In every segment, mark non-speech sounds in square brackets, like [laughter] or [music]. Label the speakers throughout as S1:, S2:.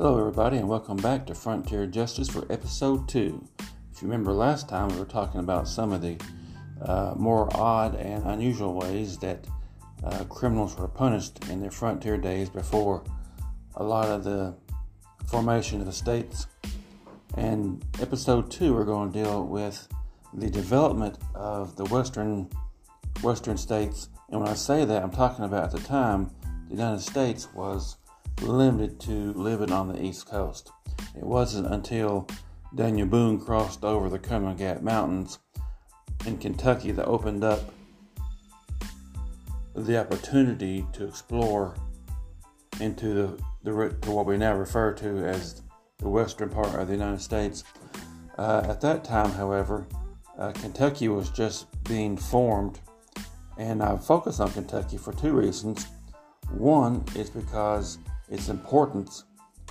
S1: Hello, everybody, and welcome back to Frontier Justice for episode two. If you remember last time, we were talking about some of the uh, more odd and unusual ways that uh, criminals were punished in their frontier days before a lot of the formation of the states. And episode two, we're going to deal with the development of the western western states. And when I say that, I'm talking about at the time the United States was limited to living on the East Coast. It wasn't until Daniel Boone crossed over the Cumberland Mountains in Kentucky that opened up the opportunity to explore into the, the to what we now refer to as the western part of the United States. Uh, at that time, however, uh, Kentucky was just being formed, and I focus on Kentucky for two reasons. One is because its importance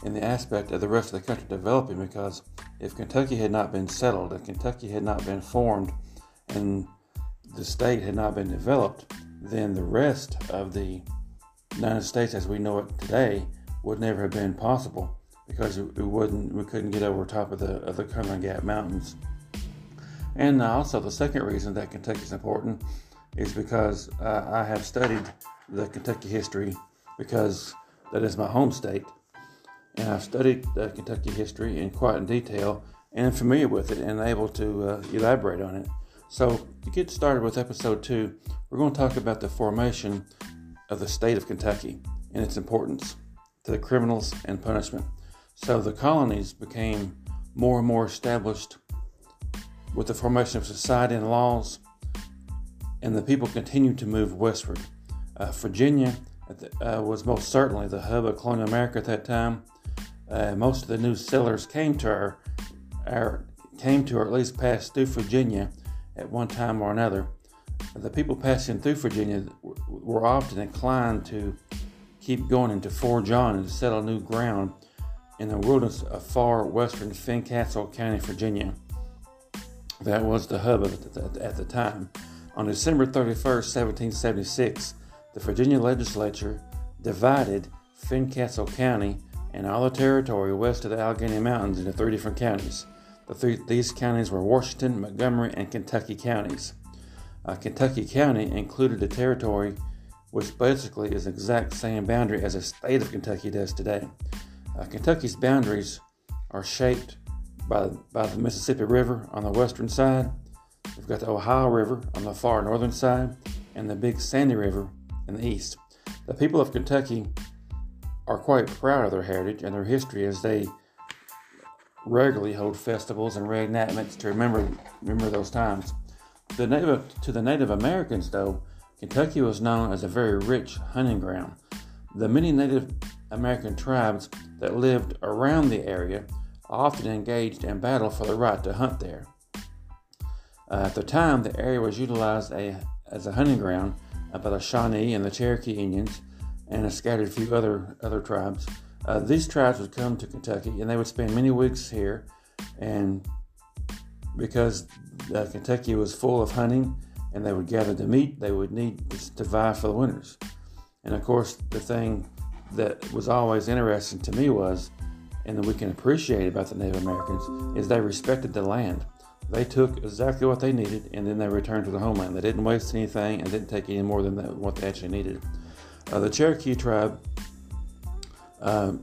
S1: in the aspect of the rest of the country developing because if Kentucky had not been settled, if Kentucky had not been formed, and the state had not been developed, then the rest of the United States as we know it today would never have been possible because wouldn't we couldn't get over top of the of the Cumberland Gap Mountains. And also the second reason that Kentucky is important is because uh, I have studied the Kentucky history because that is my home state. And I've studied uh, Kentucky history in quite in detail and am familiar with it and able to uh, elaborate on it. So, to get started with episode two, we're going to talk about the formation of the state of Kentucky and its importance to the criminals and punishment. So, the colonies became more and more established with the formation of society and laws, and the people continued to move westward. Uh, Virginia uh, was most certainly the hub of colonial America at that time. Uh, most of the new settlers came to our, our came to or at least passed through Virginia at one time or another. The people passing through Virginia were often inclined to keep going into Fort John and settle new ground in the wilderness of far western Fincastle County, Virginia. That was the hub of it at the time. On December 31st, 1776, the Virginia legislature divided Fincastle County and all the territory west of the Allegheny Mountains into three different counties. The three, these counties were Washington, Montgomery, and Kentucky counties. Uh, Kentucky County included the territory which basically is the exact same boundary as the state of Kentucky does today. Uh, Kentucky's boundaries are shaped by, by the Mississippi River on the western side. We've got the Ohio River on the far northern side, and the Big Sandy River in the east. The people of Kentucky are quite proud of their heritage and their history as they regularly hold festivals and reenactments to remember remember those times. The native, to the Native Americans, though, Kentucky was known as a very rich hunting ground. The many Native American tribes that lived around the area often engaged in battle for the right to hunt there. Uh, at the time, the area was utilized a, as a hunting ground by the Shawnee and the Cherokee Indians, and a scattered few other other tribes. Uh, these tribes would come to Kentucky, and they would spend many weeks here, and because uh, Kentucky was full of hunting, and they would gather the meat, they would need to survive for the winters. And of course, the thing that was always interesting to me was, and that we can appreciate about the Native Americans, is they respected the land. They took exactly what they needed and then they returned to the homeland. They didn't waste anything and didn't take any more than what they actually needed. Uh, the Cherokee tribe uh,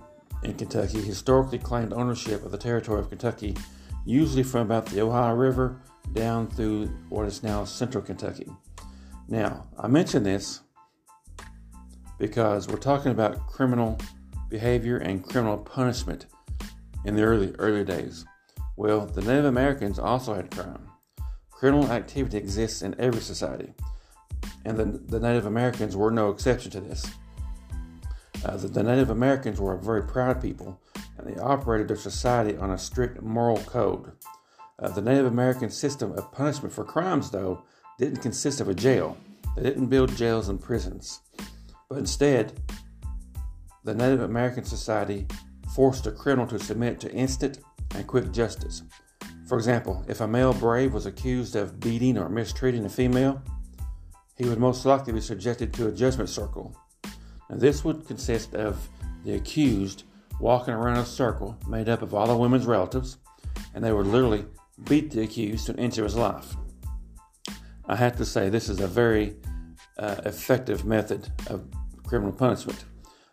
S1: in Kentucky historically claimed ownership of the territory of Kentucky, usually from about the Ohio River down through what is now central Kentucky. Now, I mention this because we're talking about criminal behavior and criminal punishment in the early early days. Well, the Native Americans also had crime. Criminal activity exists in every society, and the, the Native Americans were no exception to this. Uh, the, the, Native Americans were a very proud people, and they operated their society on a strict moral code. Uh, the Native American system of punishment for crimes, though, didn't consist of a jail. They didn't build jails and prisons, but instead, the Native American society forced a criminal to submit to instant and quick justice. For example, if a male brave was accused of beating or mistreating a female, he would most likely be subjected to a judgment circle. Now, this would consist of the accused walking around a circle made up of all the women's relatives, and they would literally beat the accused to an inch of his life. I have to say, this is a very uh, effective method of criminal punishment.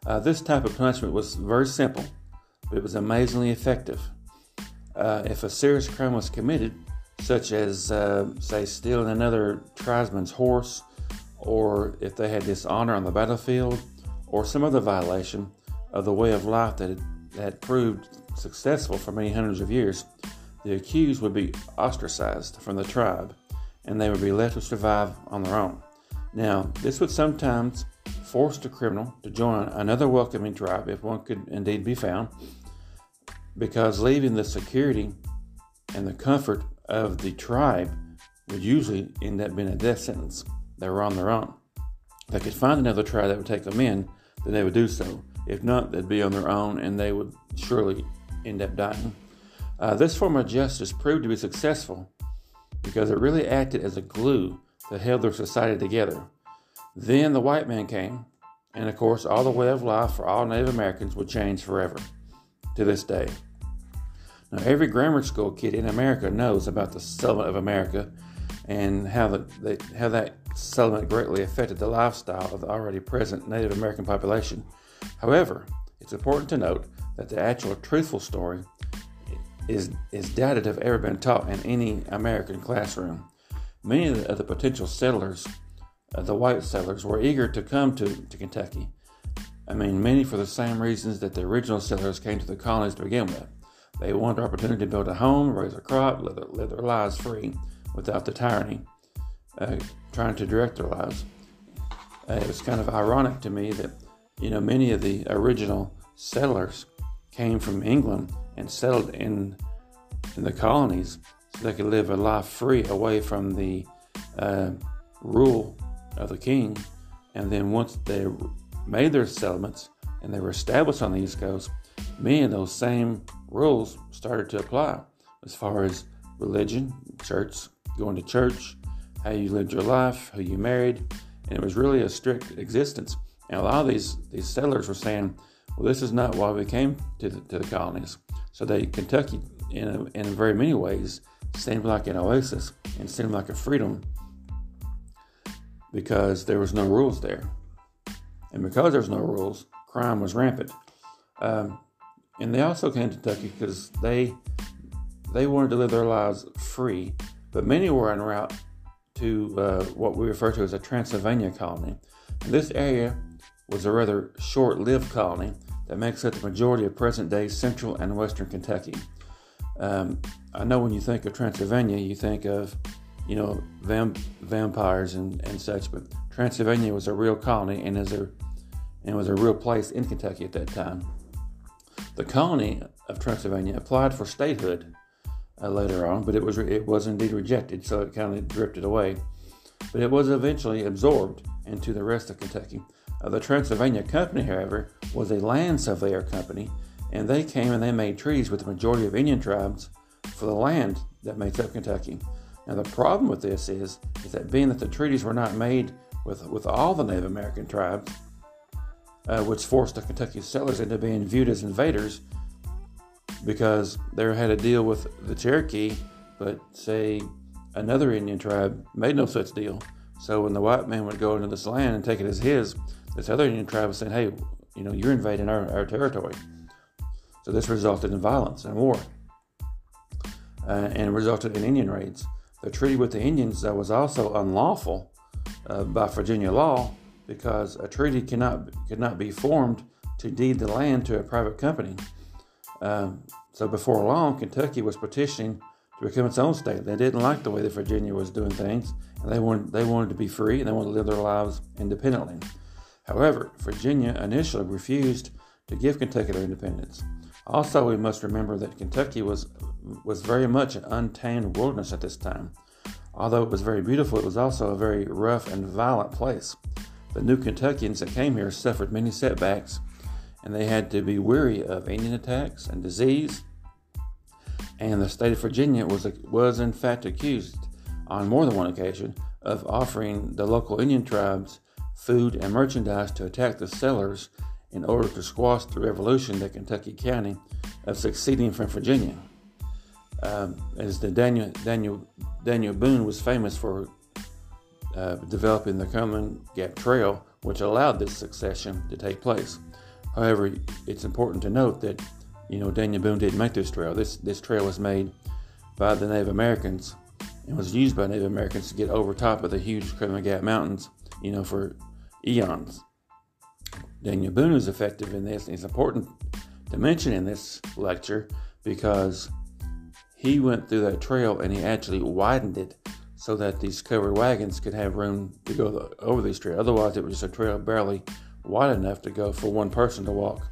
S1: Uh, this type of punishment was very simple, but it was amazingly effective. Uh, if a serious crime was committed, such as, uh, say, stealing another tribesman's horse, or if they had dishonor on the battlefield, or some other violation of the way of life that had, proved successful for many hundreds of years, the accused would be ostracized from the tribe and they would be left to survive on their own. Now, this would sometimes force the criminal to join another welcoming tribe if one could indeed be found, because leaving the security and the comfort of the tribe would usually end up being a death sentence. They were on their own. If they could find another tribe that would take them in, then they would do so. If not, they'd be on their own and they would surely end up dying. Uh, this form of justice proved to be successful because it really acted as a glue that held their society together. Then the white man came, and of course, all the way of life for all Native Americans would change forever to this day. Now, every grammar school kid in America knows about the settlement of America and how, the, how that settlement greatly affected the lifestyle of the already present Native American population. However, it's important to note that the actual truthful story is, is doubted to have ever been taught in any American classroom. Many of the, of the potential settlers, uh, the white settlers, were eager to come to, to Kentucky. I mean, many for the same reasons that the original settlers came to the colonies to begin with. They wanted the opportunity to build a home, raise a crop, live their, live their lives free without the tyranny uh, trying to direct their lives. Uh, it was kind of ironic to me that, you know, many of the original settlers came from England and settled in, in the colonies so they could live a life free away from the uh, rule of the king. And then once they made their settlements and they were established on the East Coast, many of those same rules started to apply as far as religion, church, going to church, how you lived your life, who you married, and it was really a strict existence. And a lot of these these settlers were saying, "Well, this is not why we came to the, to the colonies." So they Kentucky, in a, in very many ways, seemed like an oasis and seemed like a freedom because there was no rules there, and because there was no rules, crime was rampant. Um, and they also came to Kentucky because they they wanted to live their lives free, but many were en route to uh, what we refer to as a Transylvania colony. And this area was a rather short-lived colony that makes up the majority of present-day central and western Kentucky. Um, I know when you think of Transylvania, you think of, you know, vam- vampires and, and such, but Transylvania was a real colony and is a and was a real place in Kentucky at that time. The colony of Transylvania applied for statehood uh, later on, but it was it was indeed rejected, so it kind of drifted away. But it was eventually absorbed into the rest of Kentucky. Uh, the Transylvania Company, however, was a land surveyor company, and they came and they made treaties with the majority of Indian tribes for the land that makes up Kentucky. Now the problem with this is, is that being that the treaties were not made with, with all the Native American tribes, uh, which forced the Kentucky settlers into being viewed as invaders because they had a deal with the Cherokee, but say another Indian tribe made no such deal. So when the white man would go into this land and take it as his, this other Indian tribe was saying, hey, you know, you're invading our, our territory. So this resulted in violence and war uh, and resulted in Indian raids. The treaty with the Indians uh, was also unlawful uh, by Virginia law because a treaty cannot could not be formed to deed the land to a private company. Um, so before long, Kentucky was petitioning to become its own state. They didn't like the way that Virginia was doing things, and they wanted they wanted to be free and they wanted to live their lives independently. However, Virginia initially refused to give Kentucky their independence. Also, we must remember that Kentucky was was very much an untamed wilderness at this time. Although it was very beautiful, it was also a very rough and violent place. The new Kentuckians that came here suffered many setbacks, and they had to be weary of Indian attacks and disease. And the state of Virginia was, was in fact accused on more than one occasion of offering the local Indian tribes food and merchandise to attack the settlers in order to squash the revolution that Kentucky County of succeeding from Virginia. Um, as the Daniel, Daniel, Daniel Boone was famous for uh, developing the Cumberland Gap Trail, which allowed this succession to take place. However, it's important to note that you know Daniel Boone didn't make this trail. This this trail was made by the Native Americans and was used by Native Americans to get over top of the huge Cumberland Gap Mountains, you know, for eons. Daniel Boone is effective in this, and it's important to mention in this lecture because he went through that trail and he actually widened it so that these covered wagons could have room to go over these trails. Otherwise, it was just a trail barely wide enough to go for one person to walk.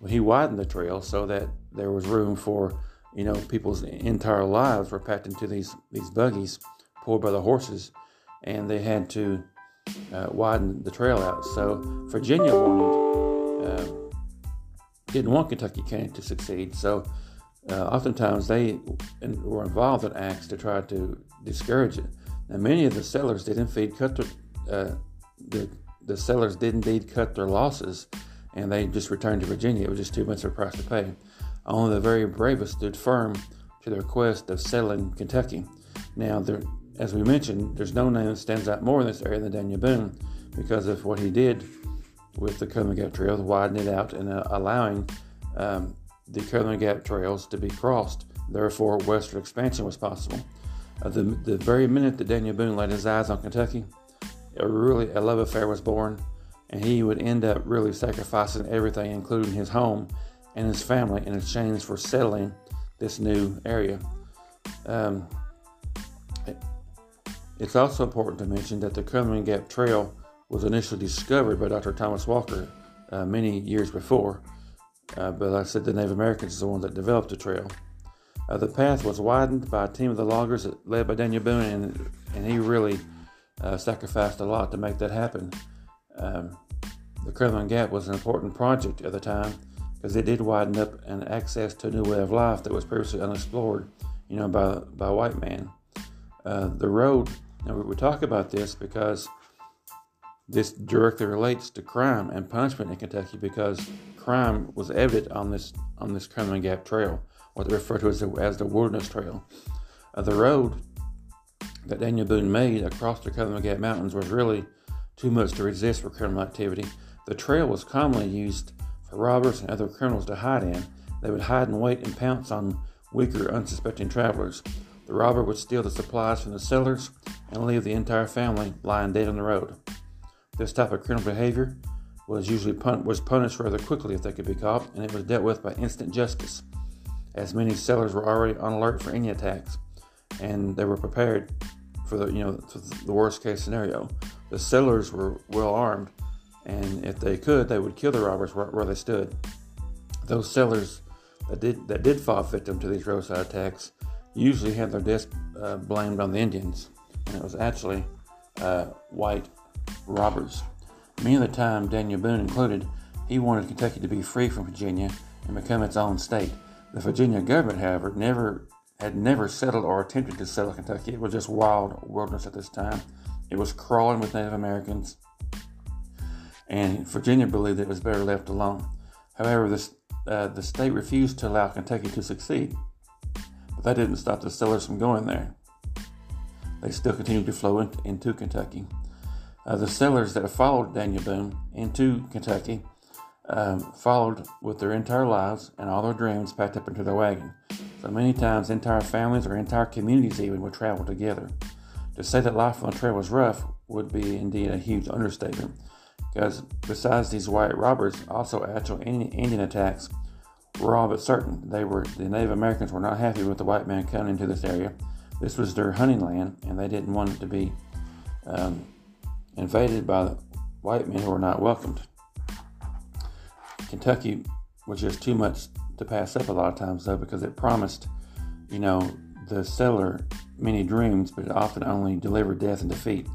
S1: Well, he widened the trail so that there was room for, you know, people's entire lives were packed into these these buggies pulled by the horses, and they had to uh, widen the trail out. So Virginia wanted uh, didn't want Kentucky County to succeed, so uh, oftentimes they were involved in acts to try to discourage it. Now, many of the settlers did indeed cut their, uh, the the settlers did indeed cut their losses, and they just returned to Virginia. It was just too much of a price to pay. Only the very bravest stood firm to the request of settling Kentucky. Now, there, as we mentioned, there's no name that stands out more in this area than Daniel Boone because of what he did with the Cumberland Gap Trail, widening it out and uh, allowing um, the Cumberland Gap trails to be crossed. Therefore, western expansion was possible. The, the very minute that Daniel Boone laid his eyes on Kentucky, a really a love affair was born, and he would end up really sacrificing everything, including his home and his family, in exchange for settling this new area. Um, it's also important to mention that the Cumberland Gap Trail was initially discovered by Dr. Thomas Walker uh, many years before. Uh, but like I said, the Native Americans is the one that developed the trail. Uh, the path was widened by a team of the loggers led by Daniel Boone, and, and he really uh, sacrificed a lot to make that happen. Um, the Cumberland Gap was an important project at the time because it did widen up and access to a new way of life that was previously unexplored, you know, by by white man. Uh, the road. Now we talk about this because this directly relates to crime and punishment in Kentucky because crime was evident on this on this Cumberland Gap Trail, what they refer to as the, as the Wilderness Trail. Uh, the road that Daniel Boone made across the Cumberland Gap Mountains was really too much to resist for criminal activity. The trail was commonly used for robbers and other criminals to hide in. They would hide and wait and pounce on weaker, unsuspecting travelers. The robber would steal the supplies from the settlers and leave the entire family lying dead on the road. This type of criminal behavior was usually pun- was punished rather quickly if they could be caught, and it was dealt with by instant justice, as many settlers were already on alert for any attacks, and they were prepared for the you know the worst case scenario. The settlers were well armed, and if they could, they would kill the robbers where, where they stood. Those settlers that did that did fall victim to these roadside attacks usually had their deaths uh, blamed on the Indians, and it was actually uh, white robbers. Many of the time, Daniel Boone included, he wanted Kentucky to be free from Virginia and become its own state. The Virginia government, however, never had never settled or attempted to settle Kentucky. It was just wild wilderness at this time. It was crawling with Native Americans, and Virginia believed it was better left alone. However, this, uh, the state refused to allow Kentucky to succeed, but that didn't stop the settlers from going there. They still continued to flow in, into Kentucky. Uh, the settlers that followed Daniel Boone into Kentucky um, followed with their entire lives and all their dreams packed up into their wagon. So many times, entire families or entire communities even would travel together. To say that life on the trail was rough would be indeed a huge understatement, because besides these white robbers, also actual Indian attacks were all but certain. They were the Native Americans were not happy with the white man coming into this area. This was their hunting land, and they didn't want it to be um, invaded by white men who were not welcomed. Kentucky was just too much to pass up a lot of times, though, because it promised, you know, the settler many dreams, but it often only delivered death and defeat.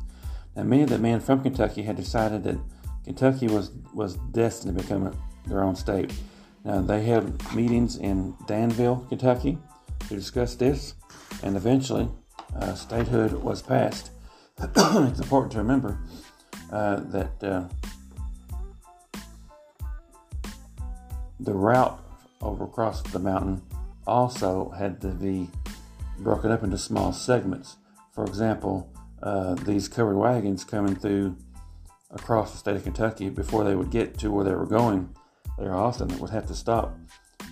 S1: Now, many of the men from Kentucky had decided that Kentucky was, was destined to become a, their own state. Now, they held meetings in Danville, Kentucky, to discuss this, and eventually, uh, statehood was passed. [coughs] it's important to remember uh, that uh, the route over across the mountain also had to be broken up into small segments. For example, uh, these covered wagons coming through across the state of Kentucky before they would get to where they were going, they often would have to stop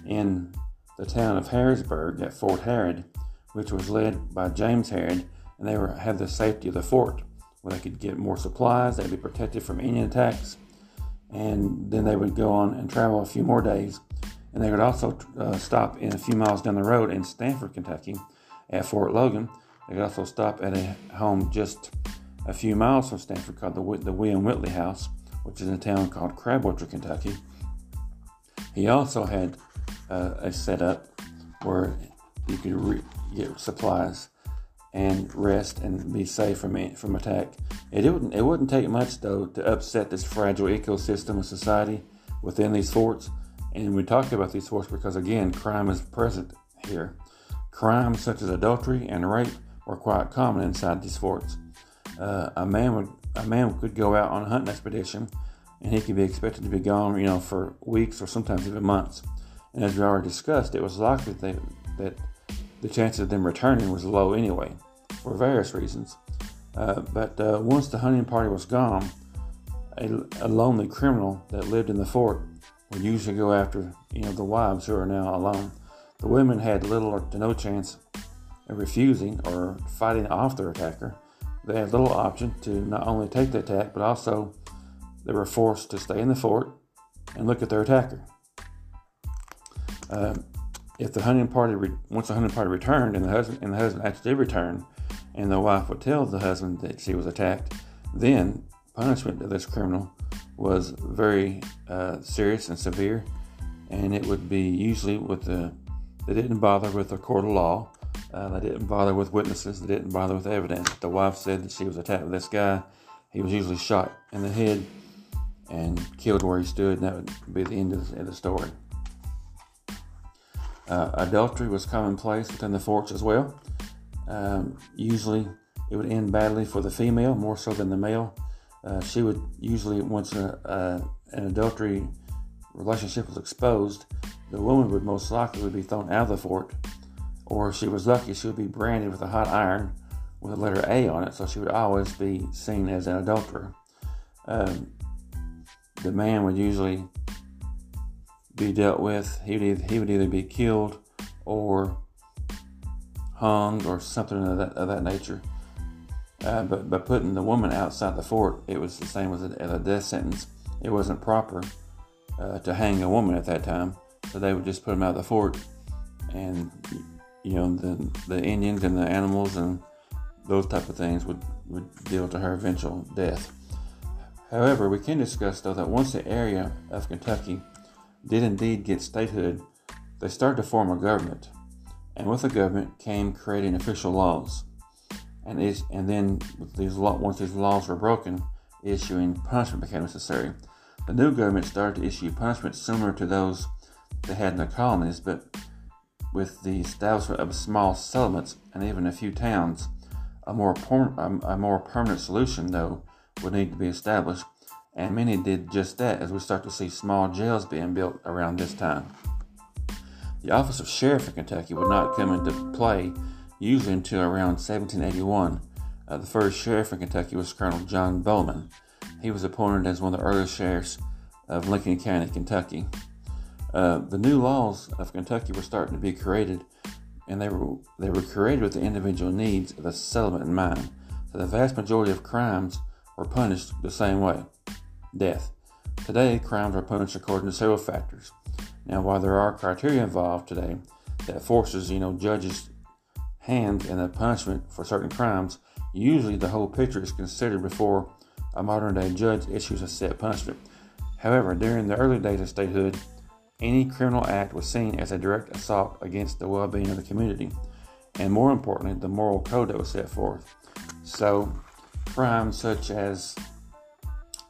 S1: in the town of Harrodsburg at Fort Harrod, which was led by James Harrod, and they were had the safety of the fort where they could get more supplies, they'd be protected from Indian attacks, and then they would go on and travel a few more days. And they would also uh, stop in a few miles down the road in Stanford, Kentucky, at Fort Logan. They could also stop at a home just a few miles from Stanford called the, the William Whitley House, which is in a town called Crab Orchard, Kentucky. He also had uh, a setup where you could re- get supplies and rest and be safe from from attack. It, it wouldn't it wouldn't take much though to upset this fragile ecosystem of society within these forts. And we talk about these forts because again, crime is present here. Crimes such as adultery and rape were quite common inside these forts. Uh, a man would a man could go out on a hunting expedition, and he could be expected to be gone, you know, for weeks or sometimes even months. And as we already discussed, it was likely that, that the chance of them returning was low anyway, for various reasons. Uh, but uh, once the hunting party was gone, a, a, lonely criminal that lived in the fort would usually go after, you know, the wives who are now alone. The women had little or no chance of refusing or fighting off their attacker. They had little option to not only take the attack, but also they were forced to stay in the fort and look at their attacker. Uh, if the hunting party re- once the hunting party returned and the husband and the husband actually did return, and the wife would tell the husband that she was attacked, then punishment of this criminal was very uh, serious and severe, and it would be usually with the they didn't bother with the court of law. Uh, they didn't bother with witnesses. They didn't bother with evidence. The wife said that she was attacked with this guy. He was usually shot in the head and killed where he stood, and that would be the end of the story. Uh, adultery was commonplace within the forts as well. Um, usually, it would end badly for the female more so than the male. Uh, she would usually, once a, a, an adultery relationship was exposed, the woman would most likely be thrown out of the fort, or if she was lucky, she would be branded with a hot iron with the letter A on it, so she would always be seen as an adulterer. Um, the man would usually be dealt with. He would either, he would either be killed or hung or something of that, of that nature. Uh, but by putting the woman outside the fort, it was the same as a, as a death sentence. It wasn't proper uh, to hang a woman at that time, so they would just put them out of the fort, and you know the the Indians and the animals and those type of things would would deal to her eventual death. However, we can discuss though that once the area of Kentucky did indeed get statehood, they started to form a government, and with the government came creating official laws, and is and then these once these laws were broken, issuing punishment became necessary. The new government started to issue punishments similar to those they had in the colonies, but with the establishment of small settlements and even a few towns, a more, a more permanent solution, though, would need to be established and many did just that as we start to see small jails being built around this time. The office of sheriff in Kentucky would not come into play usually until around 1781. Uh, the first sheriff in Kentucky was Colonel John Bowman. He was appointed as one of the earliest sheriffs of Lincoln County, Kentucky. Uh, the new laws of Kentucky were starting to be created, and they were they were created with the individual needs of the settlement in mind. So the vast majority of crimes were punished the same way death. Today, crimes are punished according to several factors. Now, while there are criteria involved today that forces, you know, judges' hands in the punishment for certain crimes, usually the whole picture is considered before a modern day judge issues a set punishment. However, during the early days of statehood, any criminal act was seen as a direct assault against the well being of the community, and more importantly, the moral code that was set forth. So, crimes such as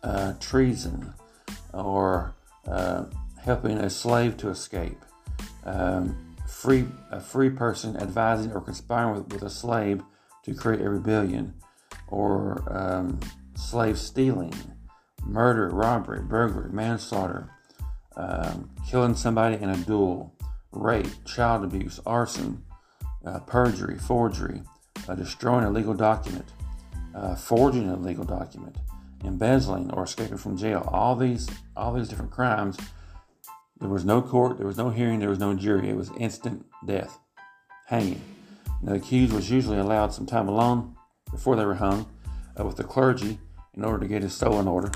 S1: uh, treason or uh, helping a slave to escape, um, free a free person advising or conspiring with, with a slave to create a rebellion, or um, slave stealing, murder, robbery, burglary, manslaughter, um, killing somebody in a duel, rape, child abuse, arson, uh, perjury, forgery, uh, destroying a legal document, uh, forging a legal document, embezzling, or escaping from jail. All these, all these different crimes. There was no court, there was no hearing, there was no jury. It was instant death, hanging. the accused was usually allowed some time alone before they were hung uh, with the clergy in order to get his soul in order.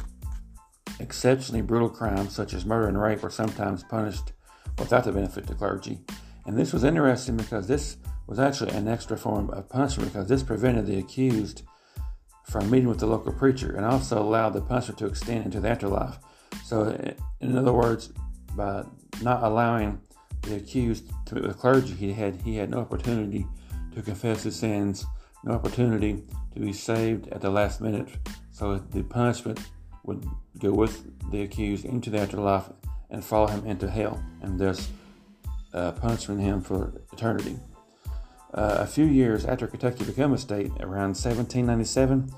S1: Exceptionally brutal crimes such as murder and rape were sometimes punished without the benefit to clergy. And this was interesting because this was actually an extra form of punishment because this prevented the accused from meeting with the local preacher and also allowed the punishment to extend into the afterlife. So, in other words, by not allowing the accused to meet with the clergy, he had he had no opportunity to confess his sins, no opportunity to be saved at the last minute. So the punishment would go with the accused into the afterlife and follow him into hell, and thus uh, punishing him for eternity. Uh, a few years after Kentucky became a state, around 1797,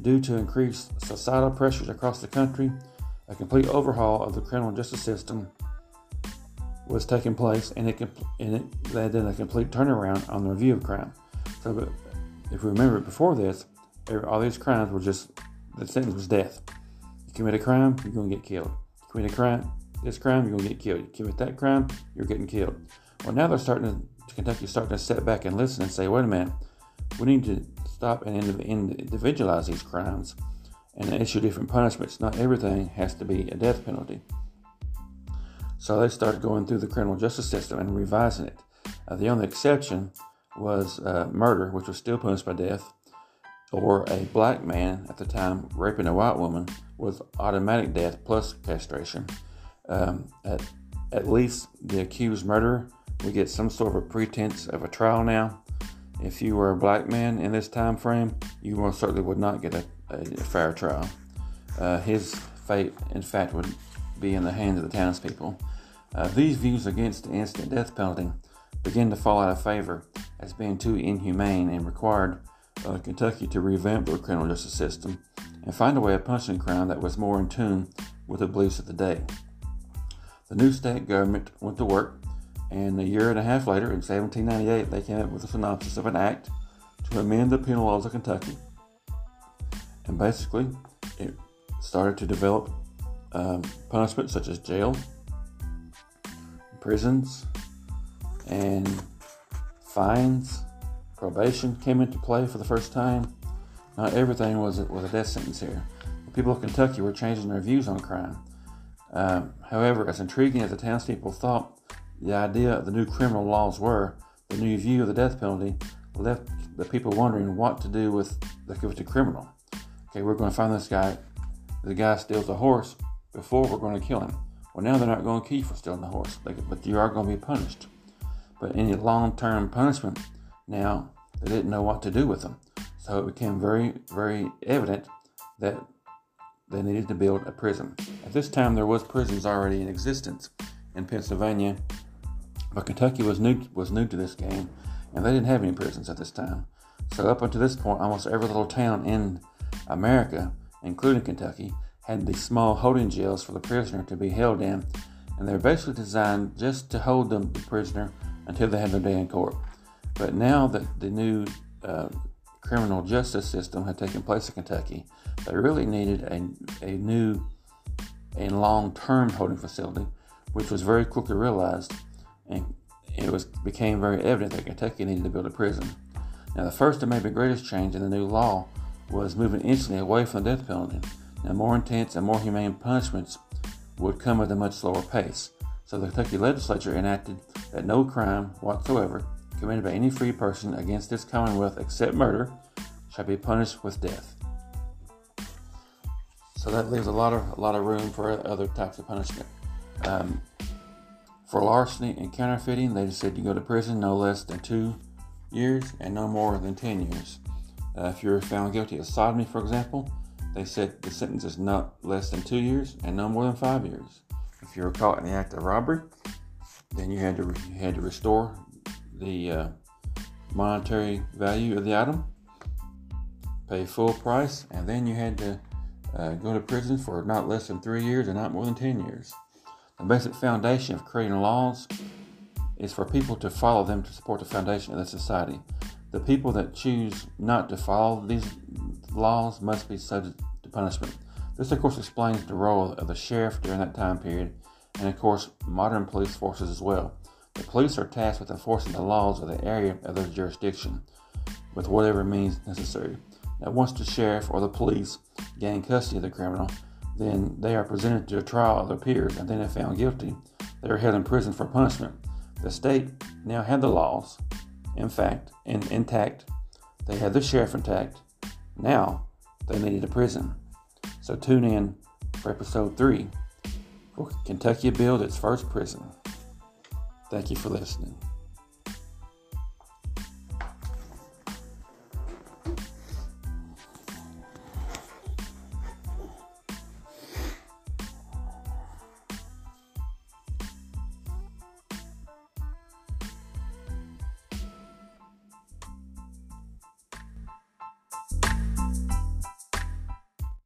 S1: due to increased societal pressures across the country, a complete overhaul of the criminal justice system was taking place, and it, and it led to a complete turnaround on the review of crime. So, if we remember before this, all these crimes were just the sentence was death. You commit a crime, you're going to get killed. You commit a crime, this crime, you're going to get killed. You commit that crime, you're getting killed. Well, now they're starting to, Kentucky's starting to step back and listen and say, wait a minute, we need to stop and individualize these crimes and issue different punishments. Not everything has to be a death penalty. So they started going through the criminal justice system and revising it. Uh, the only exception was uh, murder, which was still punished by death, or a black man at the time raping a white woman was automatic death plus castration. Um, at, at least the accused murderer would get some sort of a pretense of a trial now. If you were a black man in this time frame, you most certainly would not get a, a fair trial. Uh, his fate, in fact, would be in the hands of the townspeople. Uh, these views against the instant death penalty began to fall out of favor as being too inhumane and required uh, Kentucky to revamp their criminal justice system and find a way of punishing crime that was more in tune with the beliefs of the day. The new state government went to work, and a year and a half later, in 1798, they came up with a synopsis of an act to amend the penal laws of Kentucky. And basically, it started to develop um, punishments such as jail, prisons, and fines. Probation came into play for the first time. Not everything was was a death sentence here. The people of Kentucky were changing their views on crime. Um, however, as intriguing as the townspeople thought the idea of the new criminal laws were, the new view of the death penalty left the people wondering what to do with the convicted criminal. Okay, we're going to find this guy. The guy steals a horse before we're going to kill him. Well, now they're not going to kill you for stealing the horse, but you are going to be punished. But any long-term punishment, now they didn't know what to do with them. So it became very, very evident that they needed to build a prison. At this time, there was prisons already in existence in Pennsylvania, but Kentucky was new was new to this game, and they didn't have any prisons at this time. So up until this point, almost every little town in America, including Kentucky, had these small holding jails for the prisoner to be held in, and they're basically designed just to hold the prisoner until they had their day in court. But now that the new uh, criminal justice system had taken place in Kentucky, they really needed a, a new and long-term holding facility, which was very quickly realized, and it was became very evident that Kentucky needed to build a prison. Now, the first and maybe greatest change in the new law was moving instantly away from the death penalty. Now, more intense and more humane punishments would come at a much slower pace. So, the Kentucky legislature enacted that no crime whatsoever committed by any free person against this commonwealth except murder shall be punished with death. So that leaves a lot of a lot of room for other types of punishment. Um, for larceny and counterfeiting, they just said you go to prison no less than two years and no more than ten years. Uh, if you're found guilty of sodomy, for example, they said the sentence is not less than two years and no more than five years. If you were caught in the act of robbery, then you had to you had to restore the uh, monetary value of the item, pay full price, and then you had to uh, go to prison for not less than three years and not more than ten years. The basic foundation of creating laws is for people to follow them to support the foundation of the society. The people that choose not to follow these laws must be subject to punishment. This, of course, explains the role of the sheriff during that time period, and of course, modern police forces as well. The police are tasked with enforcing the laws of the area of their jurisdiction with whatever means necessary. Now, once the sheriff or the police gain custody of the criminal, then they are presented to a trial of their peers, and then if found guilty, they are held in prison for punishment. The state now had the laws, in fact, in, intact. They had the sheriff intact. Now they needed a prison. So tune in for episode three. Will Kentucky build its first prison? Thank you for listening.